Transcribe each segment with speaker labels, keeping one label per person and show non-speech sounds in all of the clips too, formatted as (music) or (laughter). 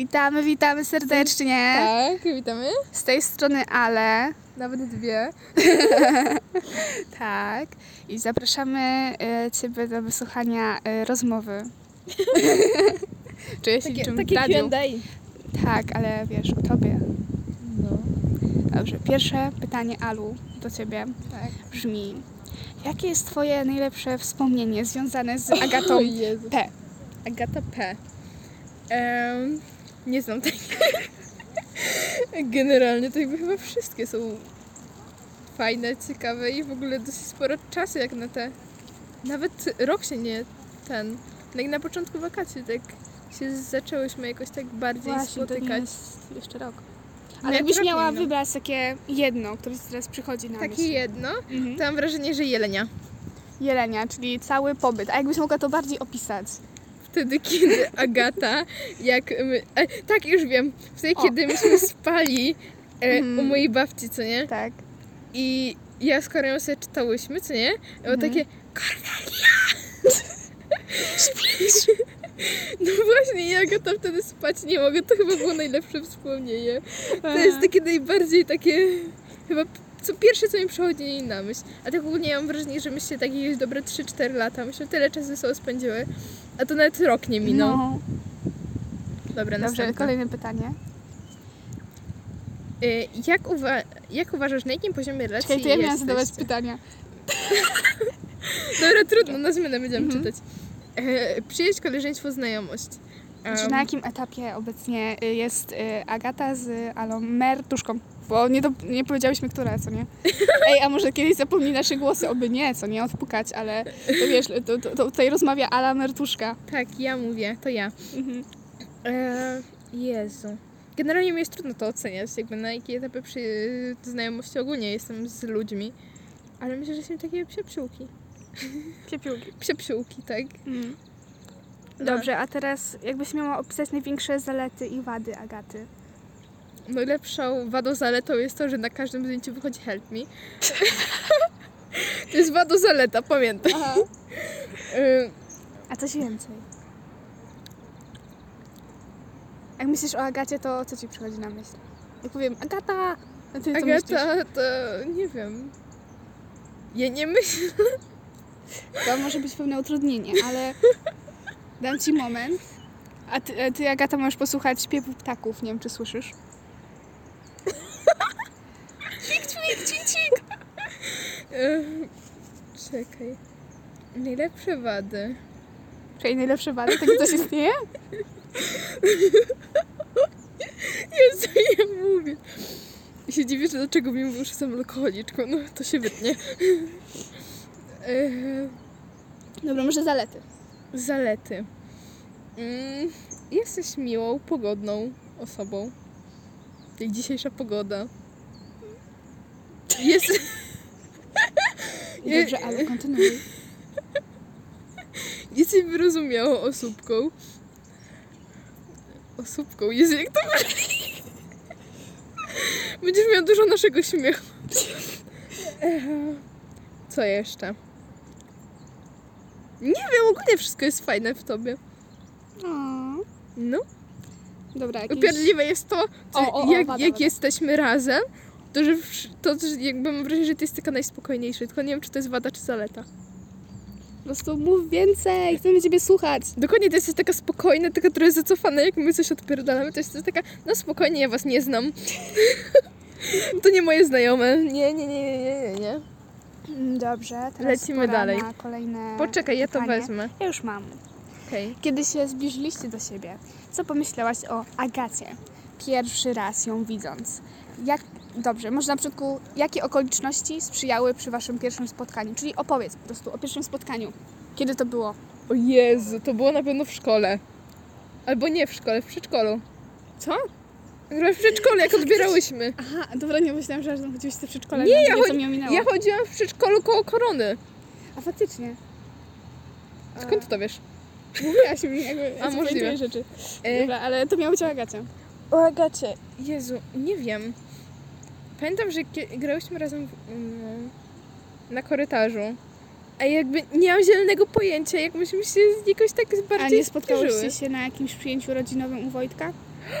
Speaker 1: Witamy, witamy serdecznie.
Speaker 2: Tak, witamy.
Speaker 1: Z tej strony Ale.
Speaker 2: Nawet dwie. (laughs)
Speaker 1: Tak. I zapraszamy e, Ciebie do wysłuchania e, rozmowy. (laughs) Czuję się
Speaker 2: Takie,
Speaker 1: niczym
Speaker 2: takie. Q&A.
Speaker 1: Tak, ale wiesz, o Tobie.
Speaker 2: No,
Speaker 1: Dobrze, pierwsze pytanie Alu do Ciebie
Speaker 2: tak.
Speaker 1: brzmi. Jakie jest Twoje najlepsze wspomnienie związane z (laughs) Agatą. P?
Speaker 2: Agata P. Em, nie znam takiej. (laughs) Generalnie to jakby chyba wszystkie są fajne, ciekawe i w ogóle dosyć sporo czasu jak na te. Nawet rok się nie ten. Jak na początku wakacji tak się zaczęłyśmy jakoś tak bardziej
Speaker 1: Właśnie,
Speaker 2: spotykać.
Speaker 1: jeszcze rok.
Speaker 2: No,
Speaker 1: Ale jakbyś miała
Speaker 2: minął.
Speaker 1: wybrać takie jedno, które ci teraz przychodzi na
Speaker 2: Takie
Speaker 1: myśl.
Speaker 2: jedno,
Speaker 1: Mhm.
Speaker 2: to mam wrażenie, że jelenia.
Speaker 1: Jelenia, czyli cały pobyt. A jakbyś mogła to bardziej opisać?
Speaker 2: Wtedy, kiedy Agata, jak my, e, tak już wiem, wtedy,
Speaker 1: O.
Speaker 2: kiedy myśmy spali e,
Speaker 1: Mhm.
Speaker 2: u mojej babci, co nie?
Speaker 1: Tak.
Speaker 2: I ja z Koreą sobie czytałyśmy, co nie? Było
Speaker 1: Mhm.
Speaker 2: takie, Kornelia! (laughs) Śpisz? (laughs) No właśnie, i Agata wtedy spać nie mogę, to chyba było najlepsze wspomnienie. To jest takie najbardziej takie, chyba co pierwsze, co mi przychodzi na myśl. A tak ogólnie ja mam wrażenie, że myśmy takie jakieś dobre 3-4 lata, myśmy tyle czasu ze sobą spędziły, a to nawet rok nie minął.
Speaker 1: No.
Speaker 2: Dobra,
Speaker 1: Dobrze,
Speaker 2: następne.
Speaker 1: kolejne pytanie.
Speaker 2: Y, Jak, uwa- jak uważasz, na jakim poziomie relacji
Speaker 1: Czekaj, to ja miałam
Speaker 2: jesteście?
Speaker 1: zadawać pytania. (laughs)
Speaker 2: Dobra, trudno, na zmianę będziemy
Speaker 1: Mhm.
Speaker 2: czytać. E, przyjaźń, koleżeństwo, znajomość.
Speaker 1: Czy
Speaker 2: Em,
Speaker 1: na jakim etapie obecnie y, jest y, Agata z Alą Mertuszką? Bo nie, do, nie powiedziałyśmy, która, co nie? Ej, a może kiedyś zapomnij nasze głosy, oby nie, co nie, odpukać, ale to wiesz, to, to, to tutaj rozmawia Ala Mertuszka.
Speaker 2: Tak, ja mówię, to ja.
Speaker 1: Mhm.
Speaker 2: E, Jezu. Generalnie mi jest trudno to oceniać, jakby na jakie etapy przy znajomości ogólnie jestem z ludźmi. Ale myślę, że są takie psiapsiółki.
Speaker 1: Piepiłki.
Speaker 2: Psiapsiółki, tak? No.
Speaker 1: Dobrze, a teraz jakbyś miała opisać największe zalety i wady Agaty?
Speaker 2: Najlepszą wadą zaletą jest to, że na każdym zdjęciu wychodzi help me. (laughs) to jest wado zaleta, pamiętaj. E,
Speaker 1: A coś więcej? Jak myślisz o Agacie, to co ci przychodzi na myśl? Jak powiem Agata, a ty co myślisz?
Speaker 2: Agata, to nie wiem. Ja nie myślę.
Speaker 1: To może być pewne utrudnienie, ale dam ci moment. A ty, a ty Agata, możesz posłuchać śpiewu ptaków. Nie wiem, czy słyszysz.
Speaker 2: Czekaj. Najlepsze wady.
Speaker 1: Czyli najlepsze wady, tego coś istnieje? (laughs)
Speaker 2: Jezu, ja mówię. I się dziwię, że dlaczego mi mówią, że jestem alkoholiczką. No, to się wytnie. (laughs)
Speaker 1: Dobra, może zalety.
Speaker 2: Zalety. Mm, jesteś miłą, pogodną osobą. Jak dzisiejsza pogoda. Jest...
Speaker 1: Dobrze, ale kontynuuj. (laughs)
Speaker 2: Jesteś wyrozumiałą osóbką. Osóbką, Jezu, jak to? (laughs) Będziesz miał dużo naszego śmiechu. (laughs) Co jeszcze? Nie wiem, ogólnie wszystko jest fajne w tobie.
Speaker 1: O,
Speaker 2: No.
Speaker 1: dobra, jakieś...
Speaker 2: Upierdliwe jest to, co,
Speaker 1: O, o, o,
Speaker 2: jak,
Speaker 1: wada,
Speaker 2: jak
Speaker 1: wada.
Speaker 2: jesteśmy razem, to że, to, że jakby mam wrażenie, że ty jesteś taka najspokojniejsza. Tylko nie wiem, czy to jest wada, czy zaleta.
Speaker 1: Po prostu mów więcej, chcemy ciebie słuchać.
Speaker 2: Dokładnie, ty jesteś taka spokojna, taka trochę zacofana, jak my coś odpierdalamy, to jesteś taka, no spokojnie, ja was nie znam. (laughs) to nie moje znajome. Nie, nie, nie, nie, nie, nie.
Speaker 1: Mm, Dobrze, teraz
Speaker 2: Lecimy dalej.
Speaker 1: na kolejne
Speaker 2: Poczekaj, ja to
Speaker 1: pytanie.
Speaker 2: wezmę.
Speaker 1: Ja już mam.
Speaker 2: Okej.
Speaker 1: Kiedy się zbliżyliście do siebie, co pomyślałaś o Agacie? Pierwszy raz ją widząc. Jak, dobrze, może na początku, jakie okoliczności sprzyjały przy waszym pierwszym spotkaniu? Czyli opowiedz po prostu o pierwszym spotkaniu. Kiedy to było?
Speaker 2: O Jezu, to było na pewno w szkole. Albo nie w szkole, w przedszkolu.
Speaker 1: Co?
Speaker 2: Chyba w przedszkolu, jak (laughs) odbierałyśmy.
Speaker 1: Aha, dobra, nie myślałam, że razem chodziłeś w przedszkole.
Speaker 2: Nie, ja chodzi-. Ja chodziłam w przedszkolu koło korony.
Speaker 1: A faktycznie.
Speaker 2: Skąd ty to wiesz?
Speaker 1: Mówiłaś mi, jakby,
Speaker 2: A,
Speaker 1: ja rzeczy.
Speaker 2: E,
Speaker 1: Dobra, ale to miało być o Agacie.
Speaker 2: O Agacie, Jezu, nie wiem. Pamiętam, że grałyśmy razem w, mm, na korytarzu A jakby nie mam zielonego pojęcia, jak myśmy się z jakoś tak
Speaker 1: A
Speaker 2: bardziej
Speaker 1: nie spotkałyście się na jakimś przyjęciu rodzinowym u Wojtka?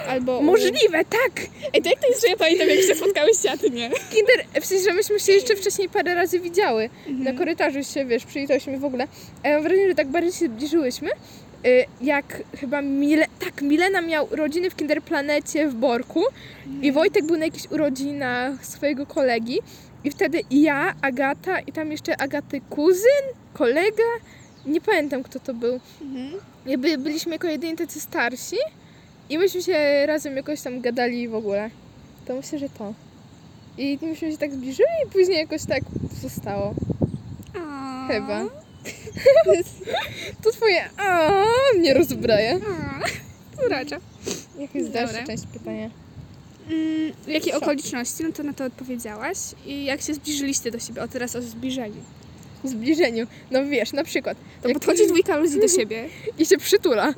Speaker 1: Albo.
Speaker 2: Możliwe, tak!
Speaker 1: Ej, to jak to jest, że ja pamiętam, jak się spotkałyście, a ty nie?
Speaker 2: Kinder, w sensie, że myśmy się jeszcze wcześniej parę razy widziały.
Speaker 1: Mhm.
Speaker 2: Na korytarzu się, wiesz, przywitałyśmy w ogóle. A ja mam wrażenie, że tak bardziej się zbliżyłyśmy, jak chyba Mile... Tak, Milena miał urodziny w Kinderplanecie w Borku i Wojtek był na jakichś urodzinach swojego kolegi i wtedy ja, Agata i tam jeszcze Agaty kuzyn, kolega, nie pamiętam kto to był.
Speaker 1: Mhm.
Speaker 2: Jakby byliśmy jako jedyni tacy starsi i myśmy się razem jakoś tam gadali w ogóle. To myślę, że to. I myśmy się tak zbliżyli i później jakoś tak zostało. Chyba. To twoje a mnie rozbraja.
Speaker 1: A. Urocza.
Speaker 2: Jak jest
Speaker 1: Dobra.
Speaker 2: dalsza część pytania?
Speaker 1: Mm, jakie okoliczności? No to na to odpowiedziałaś. I jak się zbliżyliście do siebie? O, teraz o zbliżeniu.
Speaker 2: Zbliżeniu. No wiesz, na przykład.
Speaker 1: To
Speaker 2: jak
Speaker 1: podchodzi dwójka ludzi do siebie. (laughs)
Speaker 2: I się przytula.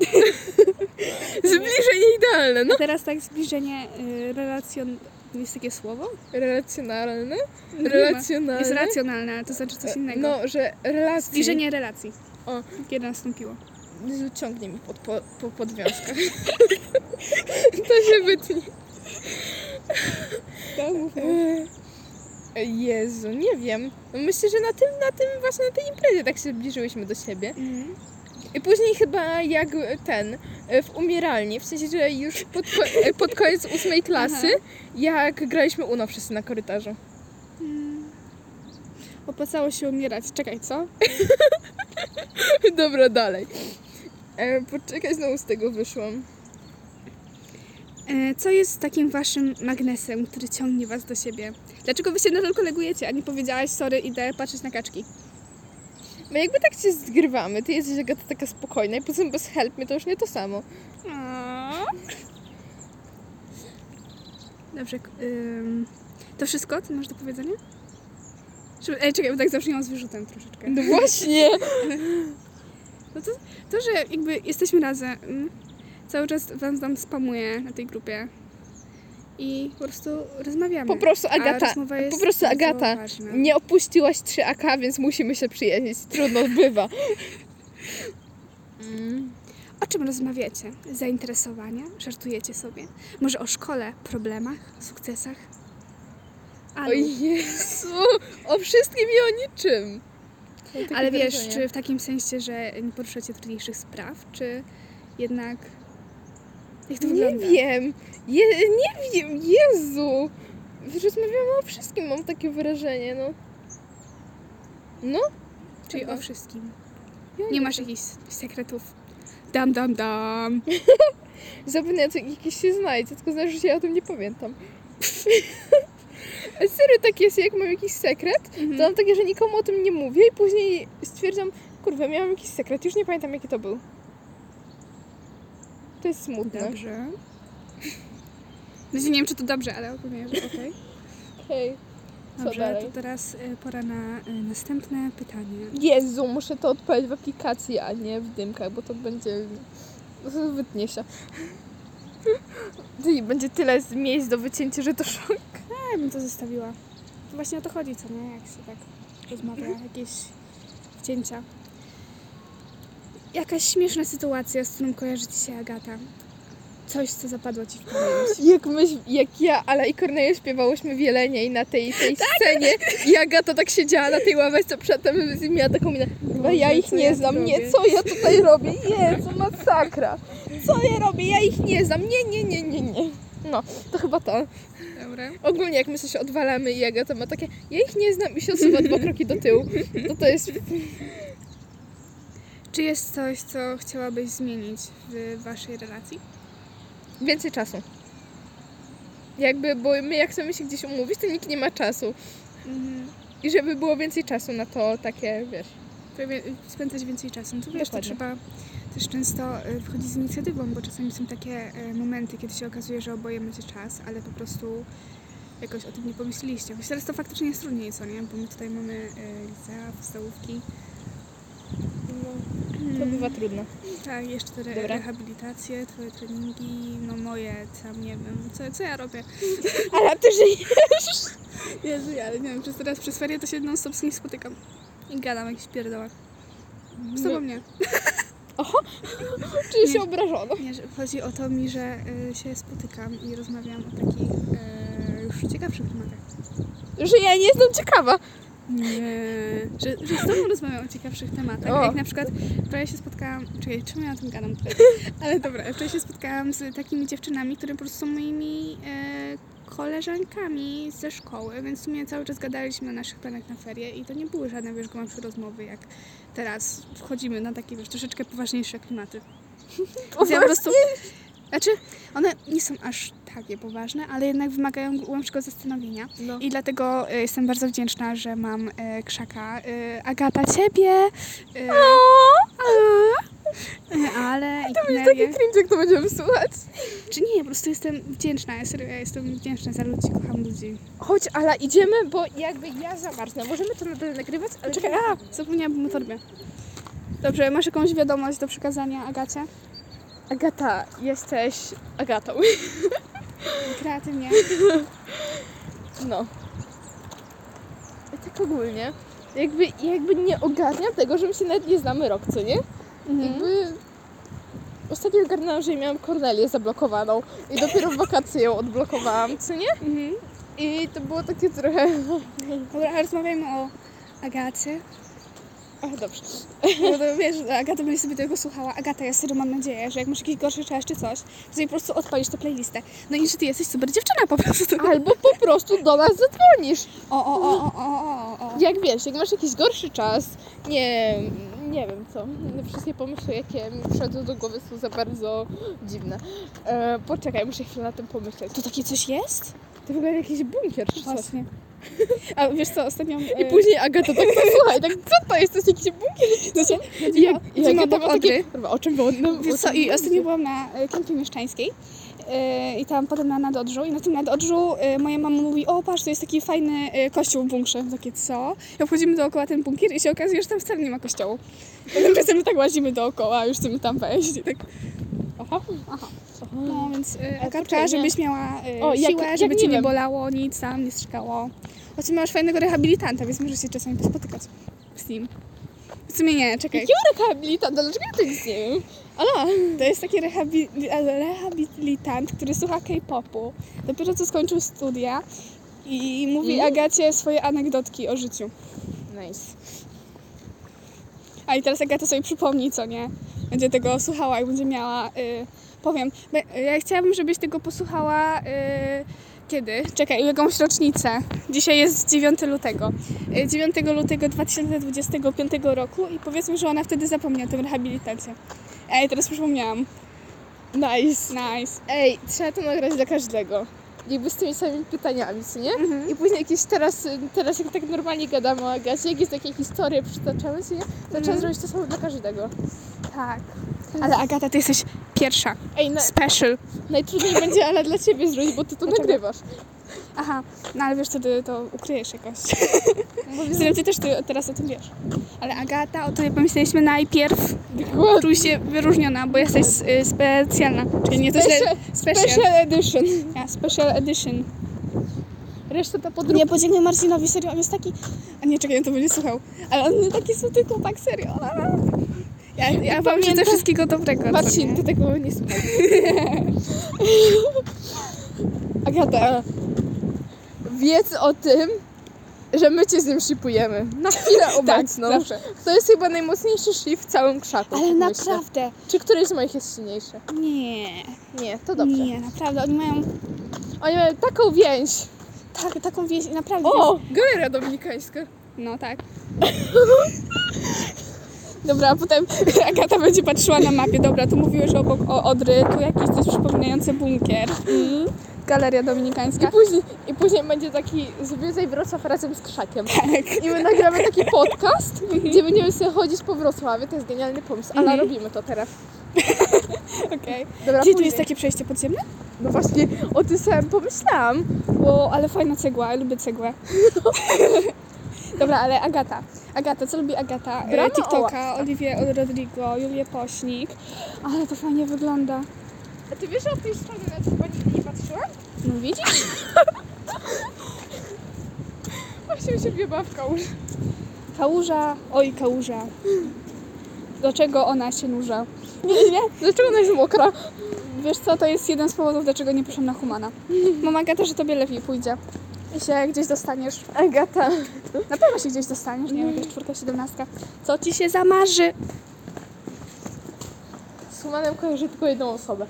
Speaker 2: (laughs) Zbliżenie idealne, no.
Speaker 1: A teraz tak zbliżenie y, relacjon... Jest takie słowo?
Speaker 2: Relacjonalne?
Speaker 1: Ma.
Speaker 2: Relacjonalne.
Speaker 1: Jest racjonalne, ale to znaczy coś innego.
Speaker 2: No, że relacje...
Speaker 1: Zbliżenie relacji.
Speaker 2: O.
Speaker 1: Kiedy nastąpiło?
Speaker 2: Jezu, ciągnie mi pod, po, po podwiązkach. (laughs) to się wytnie. E, Jezu, nie wiem. No Myślę, że na tym, na tym właśnie na tej imprezie tak się zbliżyłyśmy do siebie.
Speaker 1: Mhm.
Speaker 2: I później chyba jak ten, e, w umieralni, w sensie, że już pod, ko- e, pod koniec ósmej klasy, jak graliśmy Uno wszyscy na korytarzu.
Speaker 1: Mm. Opłacało się umierać. Czekaj, co? (laughs)
Speaker 2: Dobra, dalej. E, poczekaj, znowu z tego wyszłam.
Speaker 1: E, Co jest takim waszym magnesem, który ciągnie was do siebie? Dlaczego wy się nadal kolegujecie, a nie powiedziałaś, sorry, idę patrzeć na kaczki?
Speaker 2: My jakby tak się zgrywamy, ty jesteś Agata taka spokojna i potem bez help mnie to już nie to samo.
Speaker 1: Dobrze, ym, to wszystko, co masz do powiedzenia? Czy- Ej, czekaj, bo tak zacznijmy z wyrzutem troszeczkę.
Speaker 2: No właśnie.
Speaker 1: No to, to, że jakby jesteśmy razem, mm, cały czas wam tam spamuję na tej grupie i po prostu rozmawiamy.
Speaker 2: Po prostu Agata, po prostu Agata,
Speaker 1: ważna.
Speaker 2: nie opuściłaś 3AK, więc musimy się przyjaźnić. Trudno bywa.
Speaker 1: O czym rozmawiacie? Zainteresowania? Żartujecie sobie? Może o szkole, problemach, sukcesach?
Speaker 2: O Jezu, o wszystkim i o niczym.
Speaker 1: Ale wiesz,
Speaker 2: wrażenie.
Speaker 1: czy w takim sensie, że nie poruszacie trudniejszych spraw, czy jednak... Jak to
Speaker 2: Nie
Speaker 1: wygląda?
Speaker 2: wiem. Je, nie wiem, Jezu. Rozmawiamy o wszystkim, mam takie wrażenie, no. No?
Speaker 1: Czyli o wszystkim.
Speaker 2: Ja
Speaker 1: Nie masz jakichś sekretów? Dam, dam, dam. (laughs)
Speaker 2: Zapewne to jakiś się znajdzie, tylko znaczy, że ja o tym nie pamiętam. (laughs) Serio tak jest, jak mam jakiś sekret,
Speaker 1: Mhm.
Speaker 2: to mam takie, że nikomu o tym nie mówię i później stwierdzam, kurwa, miałam jakiś sekret, już nie pamiętam jaki to był. To jest smutne.
Speaker 1: Dobrze. Znaczy, nie wiem, czy to dobrze, ale ogólnie, że okej.
Speaker 2: Hej. Co
Speaker 1: Dobrze,
Speaker 2: dalej?
Speaker 1: to teraz y, pora na y, następne pytanie.
Speaker 2: Jezu, muszę to odpalić w aplikacji, a nie w dymkach, bo to będzie... to Wytnie się. I będzie tyle miejsc do wycięcia, że to szok.
Speaker 1: A, ja bym to zostawiła. Właśnie o to chodzi, co nie? Jak się tak rozmawia, jakieś wcięcia. Jakaś śmieszna sytuacja, z którą kojarzy Ci się Agata. Coś, co zapadło Ci w pamięć. (gasps)
Speaker 2: Jak, my, jak ja, ale i Kornelia śpiewałyśmy w Jeleniej na tej, tej scenie i Agata tak siedziała na tej ławeczce przedtem i miała taką minę, chyba ja ich
Speaker 1: co
Speaker 2: nie
Speaker 1: ja tu
Speaker 2: znam, nie,
Speaker 1: robię?
Speaker 2: co ja tutaj robię, Jezu, masakra, co ja robię, ja ich nie znam, nie, nie, nie, nie, nie. No, to chyba to.
Speaker 1: Dobra.
Speaker 2: Ogólnie jak my się odwalamy i Agata ma takie, ja ich nie znam i się osuwa dwa kroki do tyłu, to to jest...
Speaker 1: Czy jest coś, co chciałabyś zmienić w Waszej relacji?
Speaker 2: Więcej czasu. Jakby, bo my jak chcemy się gdzieś umówić, to nikt nie ma czasu.
Speaker 1: Mhm.
Speaker 2: I żeby było więcej czasu na to takie, wiesz...
Speaker 1: Spędzać więcej czasu. No to wiesz, to trzeba też często y, wchodzić z inicjatywą, bo czasami są takie y, momenty, kiedy się okazuje, że oboje macie czas, ale po prostu jakoś o tym nie pomyśleliście. Choć teraz to faktycznie jest trudniej, co nie? Bo my tutaj mamy y, licea, podstawówki.
Speaker 2: To bywa trudno.
Speaker 1: Tak, jeszcze te re-
Speaker 2: Dobra.
Speaker 1: rehabilitacje, twoje treningi, no moje, tam nie wiem, co, co ja robię. (laughs)
Speaker 2: Ale ty żyjesz!
Speaker 1: Jezu, ja ale nie wiem, przez teraz przez ferie to się non stop z kimś spotykam. I gadam jakiś pierdołek. Z tobą nie. (laughs)
Speaker 2: Czuję się
Speaker 1: Nie.
Speaker 2: obrażona.
Speaker 1: Nie, chodzi o to mi, że y, się spotykam i rozmawiam o takich y, już ciekawszych tematach.
Speaker 2: Że ja nie jestem ciekawa.
Speaker 1: Nie, że, że z tobą rozmawiam o ciekawszych tematach.
Speaker 2: O.
Speaker 1: Jak na przykład wczoraj się spotkałam, czekaj, czemu ja o tym gadam tutaj? Ale dobra, wczoraj się spotkałam z takimi dziewczynami, które po prostu są moimi e, koleżankami ze szkoły, więc w sumie cały czas gadaliśmy o naszych planach na ferie i to nie były żadne, wiesz, głębsze rozmowy, jak teraz wchodzimy na takie, wiesz, troszeczkę poważniejsze klimaty. (laughs) Więc ja po prostu... Znaczy, one nie są aż takie poważne, ale jednak wymagają głębszego zastanowienia.
Speaker 2: No.
Speaker 1: I dlatego y, jestem bardzo wdzięczna, że mam y, krzaka. Y, Agata, ciebie. Y, a, ale i
Speaker 2: Taki
Speaker 1: Cornelię.
Speaker 2: cringe, jak to będziemy słuchać.
Speaker 1: Czy nie, po prostu jestem wdzięczna. Ja serio, ja jestem wdzięczna za ludzi, kocham ludzi.
Speaker 2: Chodź, Ala, idziemy, bo jakby ja zamarznę. Możemy to nadal nagrywać, ale
Speaker 1: Czekaj, a, zapomniałabym o torbie. Dobrze, masz jakąś wiadomość do przekazania Agacie?
Speaker 2: Agata, jesteś Agatą.
Speaker 1: Kreatywnie.
Speaker 2: No. I tak ogólnie. Jakby, jakby nie ogarniam tego, że my się nawet nie znamy rok, co nie?
Speaker 1: Mhm.
Speaker 2: Jakby... Ostatnio ogarnęłam, że miałam Kornelię zablokowaną i dopiero w wakacje ją odblokowałam, co nie?
Speaker 1: Mhm.
Speaker 2: I to było takie trochę...
Speaker 1: Dobra, rozmawiajmy o Agacie.
Speaker 2: Ach, dobrze. (laughs)
Speaker 1: No to wiesz, Agata będzie sobie tego słuchała. Agata, ja serio mam nadzieję, że jak masz jakiś gorszy czas czy coś, to sobie po prostu odpalisz tę playlistę. No i że ty jesteś super dziewczyna po prostu.
Speaker 2: Albo po prostu do nas zadzwonisz.
Speaker 1: O, o, o, o, o, o, o.
Speaker 2: Jak wiesz, jak masz jakiś gorszy czas, nie, nie wiem co, wszystkie pomysły jakie mi przychodzą do głowy są za bardzo dziwne. E, poczekaj, muszę chwilę na tym pomyśleć.
Speaker 1: To takie coś jest?
Speaker 2: To wygląda jak jakiś bunkier czy coś.
Speaker 1: Właśnie. A wiesz co, ostatnio...
Speaker 2: I później Agata tak, słuchaj, tak co to jest, to jest jakiś bunkier coś?
Speaker 1: I jak,
Speaker 2: I Agata takie, o czym było? No,
Speaker 1: Wiesz co, i ostatnio byłam na e, kempie mieszczańskiej e, i tam potem na nadodrzu i na tym nadodrzu e, moja mama mówi, o patrz, to jest taki fajny e, kościół w bunkrze. Takie co? I obchodzimy dookoła ten bunkier i się okazuje, że tam wcale nie ma kościołu. I tak sobie tak łazimy dookoła, już chcemy tam wejść i tak...
Speaker 2: Aha.
Speaker 1: Aha. No więc Agatka,
Speaker 2: nie.
Speaker 1: żebyś miała
Speaker 2: O, jak-
Speaker 1: siłę,
Speaker 2: jak
Speaker 1: żeby
Speaker 2: nie
Speaker 1: cię nie
Speaker 2: wiem.
Speaker 1: bolało, nic tam nie strzykało. Choć masz fajnego rehabilitanta, więc możesz się czasami pospotykać z nim. W sumie nie, czekaj.
Speaker 2: Jakiego rehabilitanta? Dlaczego ja to nic nie wiem? Ala,
Speaker 1: To jest taki rehabi- rehabilitant, który słucha K-popu. Dopiero co skończył studia i mówi
Speaker 2: Mm.
Speaker 1: Agacie swoje anegdotki o życiu.
Speaker 2: nice.
Speaker 1: A i teraz Agata sobie przypomni, co nie? Będzie tego słuchała i będzie miała. Y, powiem, ja chciałabym, żebyś tego posłuchała. Y, kiedy? Czekaj, jakąś rocznicę. Dzisiaj jest 9 lutego. Y, 9 lutego 2025 roku i powiedzmy, że ona wtedy zapomni o tym rehabilitacie. Ej, teraz przypomniałam.
Speaker 2: Nice.
Speaker 1: Nice.
Speaker 2: Ej, trzeba to nagrać dla każdego. Jakby z tymi samymi pytaniami, co nie?
Speaker 1: Mhm.
Speaker 2: I później jakieś teraz, teraz jak tak normalnie gadamy o Agacie, jakieś takie historie przytaczamy, co nie? To
Speaker 1: Mhm.
Speaker 2: trzeba zrobić to samo dla każdego.
Speaker 1: Tak. Ale Agata, ty jesteś pierwsza.
Speaker 2: Ej, na,
Speaker 1: Special.
Speaker 2: najtrudniej będzie ale dla Ciebie zrobić, bo Ty to
Speaker 1: Dlaczego?
Speaker 2: nagrywasz.
Speaker 1: Aha, no ale wiesz, wtedy to ukryjesz jakoś. (laughs) Zresztą ty też ty, teraz o tym wiesz. Ale Agata, o tobie pomyśleliśmy najpierw.
Speaker 2: Dokładnie.
Speaker 1: Czuj się wyróżniona, bo jesteś y, specjalna. Czyli nie to źle.
Speaker 2: Special,
Speaker 1: Special.
Speaker 2: edition.
Speaker 1: Ja, special edition.
Speaker 2: Reszta to podróbka.
Speaker 1: Nie, podziękuję Marcinowi, serio, on jest taki... A nie, czekaj, on to będzie słuchał. Ale on jest taki słodki chłopak, serio. Ja, ja wam życzę wszystkiego dobrego.
Speaker 2: Marcin? Ty tego nie słuchaj. (laughs) Agata, wiedz o tym, że my Cię z nim shipujemy. Na chwilę (laughs) obecną.
Speaker 1: Tak, zawsze.
Speaker 2: To jest chyba najmocniejszy ship w całym krzaku.
Speaker 1: Ale
Speaker 2: myślę.
Speaker 1: naprawdę.
Speaker 2: Czy któryś z moich jest silniejszy?
Speaker 1: Nie.
Speaker 2: Nie, to dobrze.
Speaker 1: Nie, naprawdę. Oni mają
Speaker 2: Oni mają taką więź.
Speaker 1: tak, taką wieś, naprawdę.
Speaker 2: O, galeria dominikańska.
Speaker 1: No tak. (laughs) Dobra, a potem (laughs) Agata będzie patrzyła na mapie. Dobra, tu mówiłeś obok o Odry, tu jakiś coś przypominający bunkier. Galeria
Speaker 2: I
Speaker 1: Dominikańska.
Speaker 2: później, I później będzie taki Zwiedzaj Wrocław razem z krzakiem.
Speaker 1: Tak.
Speaker 2: I my nagramy taki (laughs) podcast, gdzie będziemy sobie chodzić po Wrocławiu. To jest genialny pomysł, ale
Speaker 1: Mhm.
Speaker 2: robimy to teraz. (laughs)
Speaker 1: Okej.
Speaker 2: Dobra,
Speaker 1: Gdzie tu
Speaker 2: później.
Speaker 1: jest takie przejście podziemne?
Speaker 2: No właśnie, o tym samym pomyślałam.
Speaker 1: O, ale fajna cegła, ja lubię cegłę. Dobra, ale Agata. Agata, co lubi Agata? E,
Speaker 2: Brama
Speaker 1: TikToka, Oliwię Rodrigo, Julię Pośnik. Ale to fajnie wygląda.
Speaker 2: A ty wiesz, o tej stronie na chyba nigdy nie patrzyłam?
Speaker 1: No widzisz? (laughs)
Speaker 2: Właśnie siebie babka już.
Speaker 1: Kałuża, oj kałuża. Dlaczego ona się nurza? Nie, nie,
Speaker 2: Dlaczego ona jest mokra?
Speaker 1: Wiesz co, to jest jeden z powodów, dlaczego nie poszłam na Humana. Mama Agata, że tobie lepiej pójdzie. I się gdzieś dostaniesz.
Speaker 2: Agata.
Speaker 1: Na pewno się gdzieś dostaniesz, nie wiem, jakaś czwórka, siedemnastka. Co ci się zamarzy?
Speaker 2: Z Humanem kojarzę tylko jedną osobę.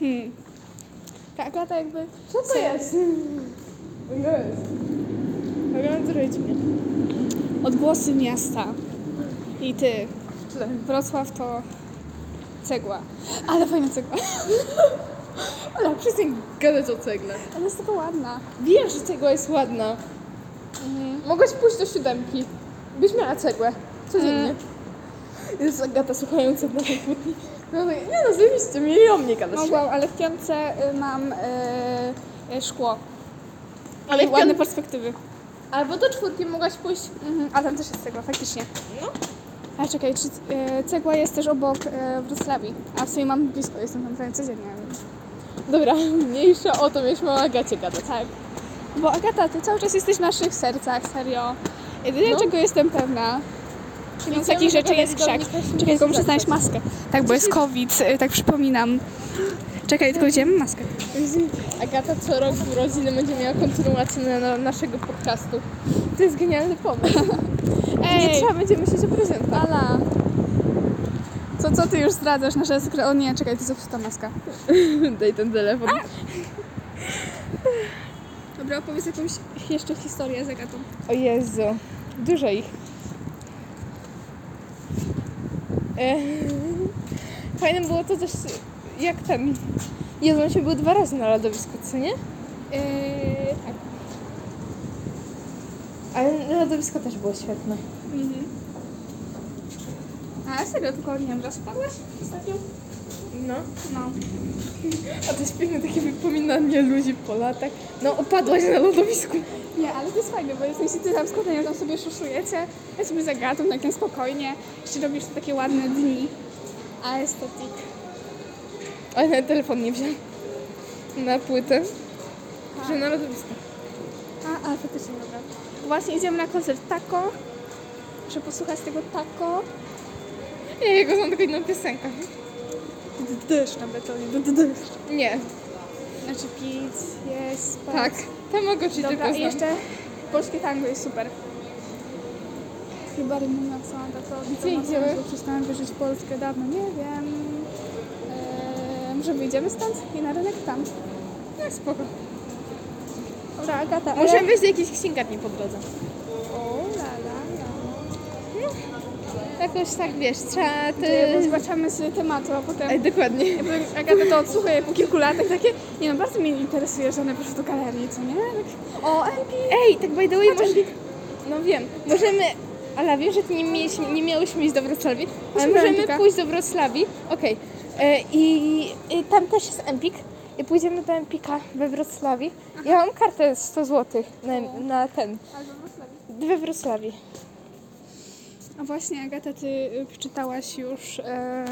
Speaker 1: Hmm. Ta Agata jakby...
Speaker 2: Co to jest? Zrobić mnie.
Speaker 1: Odgłosy miasta. I ty. Wrocław to cegła. Ale fajna cegła. (laughs)
Speaker 2: Ale przestań gadać o cegle.
Speaker 1: Ale jest taka ładna.
Speaker 2: Wiem, że cegła jest ładna. Mogłaś pójść do siódemki. Byś miała cegłę. Codziennie.
Speaker 1: Mm.
Speaker 2: Jest Agata słuchająca naszej kłótni. No, tak, nie no, zajebiście, mieli o mnie gadać.
Speaker 1: Mogłam, ale w piątce y, mam y, y, szkło.
Speaker 2: Ale
Speaker 1: I
Speaker 2: w
Speaker 1: ładne perspektywy.
Speaker 2: Albo do czwórki mogłaś pójść.
Speaker 1: Mhm, a tam też jest cegła, faktycznie.
Speaker 2: No.
Speaker 1: A czekaj, czy e, cegła jest też obok Wrocławii? A w sumie mam blisko, jestem tam prawie codziennie. Więc.
Speaker 2: Dobra, (laughs) mniejsza o to, mieliśmy o Agacie gadać.
Speaker 1: Tak. Bo Agata, ty cały czas jesteś w naszych sercach, serio. Jedyne
Speaker 2: No.
Speaker 1: czego jestem pewna, Więc
Speaker 2: Idziemy
Speaker 1: takich
Speaker 2: do
Speaker 1: rzeczy jest krzak. Czekaj, tylko muszę znaleźć maskę. Tak, bo jest COVID, y, tak przypominam. Czekaj, tylko idziemy maskę.
Speaker 2: Agata co rok w urodziny będzie miała kontynuację na, na naszego podcastu. To jest genialny pomysł. (laughs) Nie trzeba będzie myśleć o prezentach.
Speaker 1: Ala. Co, co ty już zdradzasz nasze sekre... O nie, czekaj, to zepsuta maska. (laughs)
Speaker 2: Daj ten telefon.
Speaker 1: Dobra, opowiedz jakąś jeszcze historię z Agatą.
Speaker 2: O Jezu, dużo ich. E, fajne było to też, jak ten... Jezu, on się był dwa razy na lodowisku, co nie?
Speaker 1: Yy, tak.
Speaker 2: Ale lodowisko też było świetne.
Speaker 1: Mhm. A serio, tylko nie wiem, raz wpadłaś ostatnio?
Speaker 2: No.
Speaker 1: No.
Speaker 2: A to jest piękne takie wypominanie ludzi po latach. No, upadłaś na lodowisku.
Speaker 1: Nie, ale to jest fajne, bo jesteście ty tam z kotem, tam sobie szuszujecie, ja sobie zagadam tak na spokojnie, jeszcze robisz te takie ładne dni. A estetyk.
Speaker 2: Ale na telefon nie wziął. Na płytę. Że na lodowisko.
Speaker 1: A, ale faktycznie dobra. Właśnie idziemy na koncert Taco, żeby posłuchać tego Taco.
Speaker 2: Ja jego znam tylko jedną piosenkę.
Speaker 1: Deszcz na betonie, deszcz.
Speaker 2: Nie.
Speaker 1: Znaczy pić, jest, spać.
Speaker 2: Tak. Tam mogę ci
Speaker 1: Dobra,
Speaker 2: tylko
Speaker 1: i
Speaker 2: znam.
Speaker 1: jeszcze polskie tango jest super. Chyba rymując to, to
Speaker 2: Gdzie idziemy?
Speaker 1: Bo przestałam wierzyć w Polskę dawno, nie wiem. Eee, może wyjdziemy stąd i na rynek tam.
Speaker 2: No spoko.
Speaker 1: Dobra, Agata.
Speaker 2: Możemy wejść do jakiejś księgarni po drodze.
Speaker 1: O, la, la, la.
Speaker 2: Jakoś tak, wiesz, trzeba...
Speaker 1: Ty... Zobaczymy z tematu, a potem...
Speaker 2: Ej, dokładnie.
Speaker 1: Ja Agata to odsłuchuje po kilku latach, takie... Nie no, bardzo mnie interesuje, że one poszły do galerii, co nie? Tak, o, MP!
Speaker 2: Ej, tak by the way, może... No wiem, możemy... Ale wiem, że ty nie, mieliśmy, nie miałyśmy iść do Wrocławii, ale możemy
Speaker 1: Empika.
Speaker 2: pójść do Wrocławii. Okej. E, I, I tam też jest Empik. I pójdziemy do Empika we Wrocławii. Ja mam kartę 100 zł na, na ten.
Speaker 1: Albo Wrocławiu.
Speaker 2: We Wrocławii.
Speaker 1: A właśnie, Agata, ty y, przeczytałaś już... E...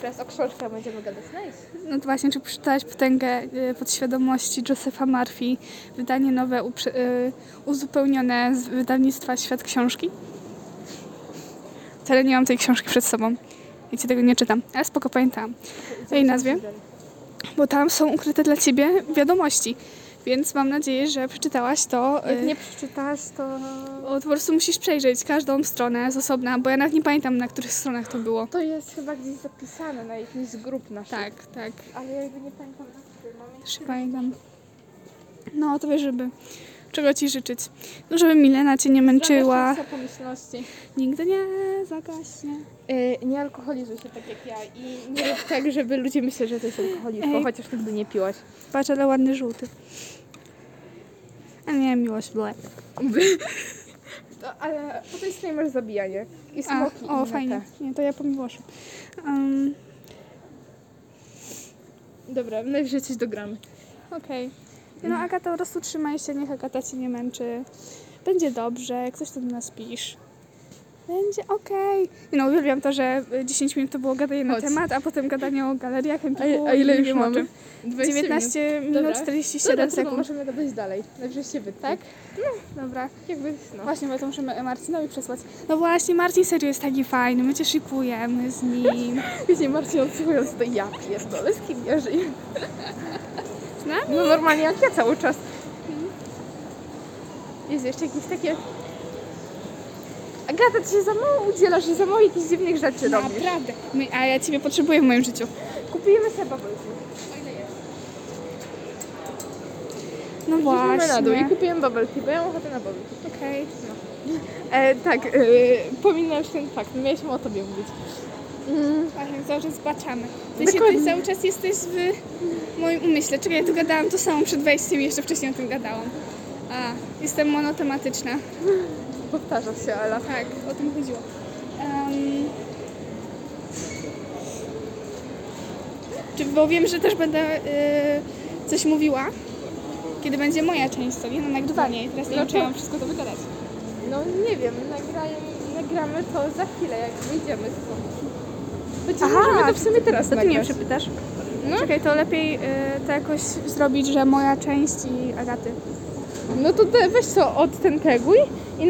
Speaker 2: Teraz o książkach będziemy gadać. Nice.
Speaker 1: No to właśnie, czy przeczytałaś Potęgę y, Podświadomości Josepha Murphy, wydanie nowe, y, uzupełnione z wydawnictwa Świat Książki? Wcale nie mam tej książki przed sobą, więc ja tego nie czytam, ale spoko pamiętałam. W jej nazwie, bo tam są ukryte dla Ciebie wiadomości, więc mam nadzieję, że przeczytałaś to.
Speaker 2: Jak
Speaker 1: y,
Speaker 2: nie przeczytasz, to...
Speaker 1: bo po prostu musisz przejrzeć każdą stronę z osobna, bo ja nawet nie pamiętam, na których stronach to było.
Speaker 2: To jest chyba gdzieś zapisane na jakiejś z grup naszych.
Speaker 1: Tak, tak.
Speaker 2: Ale ja jakby nie pamiętam na którym mamy.
Speaker 1: Też pamiętam. No, to wiesz, żeby... Czego Ci życzyć? No, żeby Milena Cię nie męczyła.
Speaker 2: Zagaś pomyślności.
Speaker 1: Nigdy nie zagaśnie.
Speaker 2: Yy, nie alkoholizuj się tak jak ja i nie rób tak, żeby ludzie myśleli, że to jest alkoholiczką,
Speaker 1: Ej.
Speaker 2: chociaż nigdy nie piłaś.
Speaker 1: Patrz, ale ładny żółty. A nie, miłość, ble. (laughs)
Speaker 2: To, ale po tej stronie masz zabijanie i
Speaker 1: A,
Speaker 2: smoki.
Speaker 1: o,
Speaker 2: inne
Speaker 1: fajnie. Nie, to ja po miłoszu. Um,
Speaker 2: te. Dobra, najwyżej coś dogramy.
Speaker 1: Okej. No, Agata, po prostu trzymaj się, niech Agata Cię nie męczy. Będzie dobrze, jak coś to do nas pisz. Będzie okej. No uwielbiam to, że y, 10 minut to było gadanie na
Speaker 2: Chodź.
Speaker 1: temat, a potem gadanie o galeriach, Empiku
Speaker 2: A, a ile już mamy?
Speaker 1: czym.
Speaker 2: 20
Speaker 1: 19 minut,
Speaker 2: Dobra.
Speaker 1: 47
Speaker 2: Dobra,
Speaker 1: sekund.
Speaker 2: możemy gadać dalej. Najwyżej się wytnie. Tak?
Speaker 1: Dobra.
Speaker 2: Jakby, no.
Speaker 1: Właśnie, bo to musimy Marcinowi przesłać. No właśnie, Marcin serio jest taki fajny, my cię szykujemy z nim. (laughs)
Speaker 2: Wiecie, Marcin odsłuchując to ja pierdolę, z kim ja żyję? (laughs)
Speaker 1: Z nami?
Speaker 2: No normalnie jak ja cały czas. Jest jeszcze jakieś takie... Agata, ty się za mało udzielasz, że za mało jakichś dziwnych rzeczy robisz.
Speaker 1: Naprawdę. My, a ja ciebie potrzebuję w moim życiu.
Speaker 2: Kupujemy sobie tea.
Speaker 1: No
Speaker 2: Idziemy na dół i
Speaker 1: właśnie.
Speaker 2: kupiłem bubble tea, bo ja mam ochotę na tea.
Speaker 1: Okej.
Speaker 2: E, tak, e, pominąłem już ten fakt, mieliśmy o tobie mówić. Mm,
Speaker 1: Właśnie, cały czas zbaczamy. Ty, się, ty cały czas jesteś w moim umyśle. Czekaj, ja tu gadałam to samo przed wejściem i jeszcze wcześniej o tym gadałam. A, jestem monotematyczna.
Speaker 2: powtarza się, Ela.
Speaker 1: Tak, o tym chodziło. Em, czy, bo wiem, że też będę y, coś mówiła, kiedy będzie moja część, co nie? No nagrywanie i teraz nie
Speaker 2: No
Speaker 1: wiem, czy ja
Speaker 2: to-
Speaker 1: mam wszystko to wygadać.
Speaker 2: No nie wiem, nagrają, nagramy to za chwilę, jak wyjdziemy stąd. Będzie
Speaker 1: Aha,
Speaker 2: możemy to w sumie teraz
Speaker 1: To ty mnie
Speaker 2: nagrać.
Speaker 1: przepytasz?
Speaker 2: No.
Speaker 1: Czekaj, to lepiej y, to jakoś zrobić, że moja część i Agaty.
Speaker 2: No to te, weź to od ten teguj i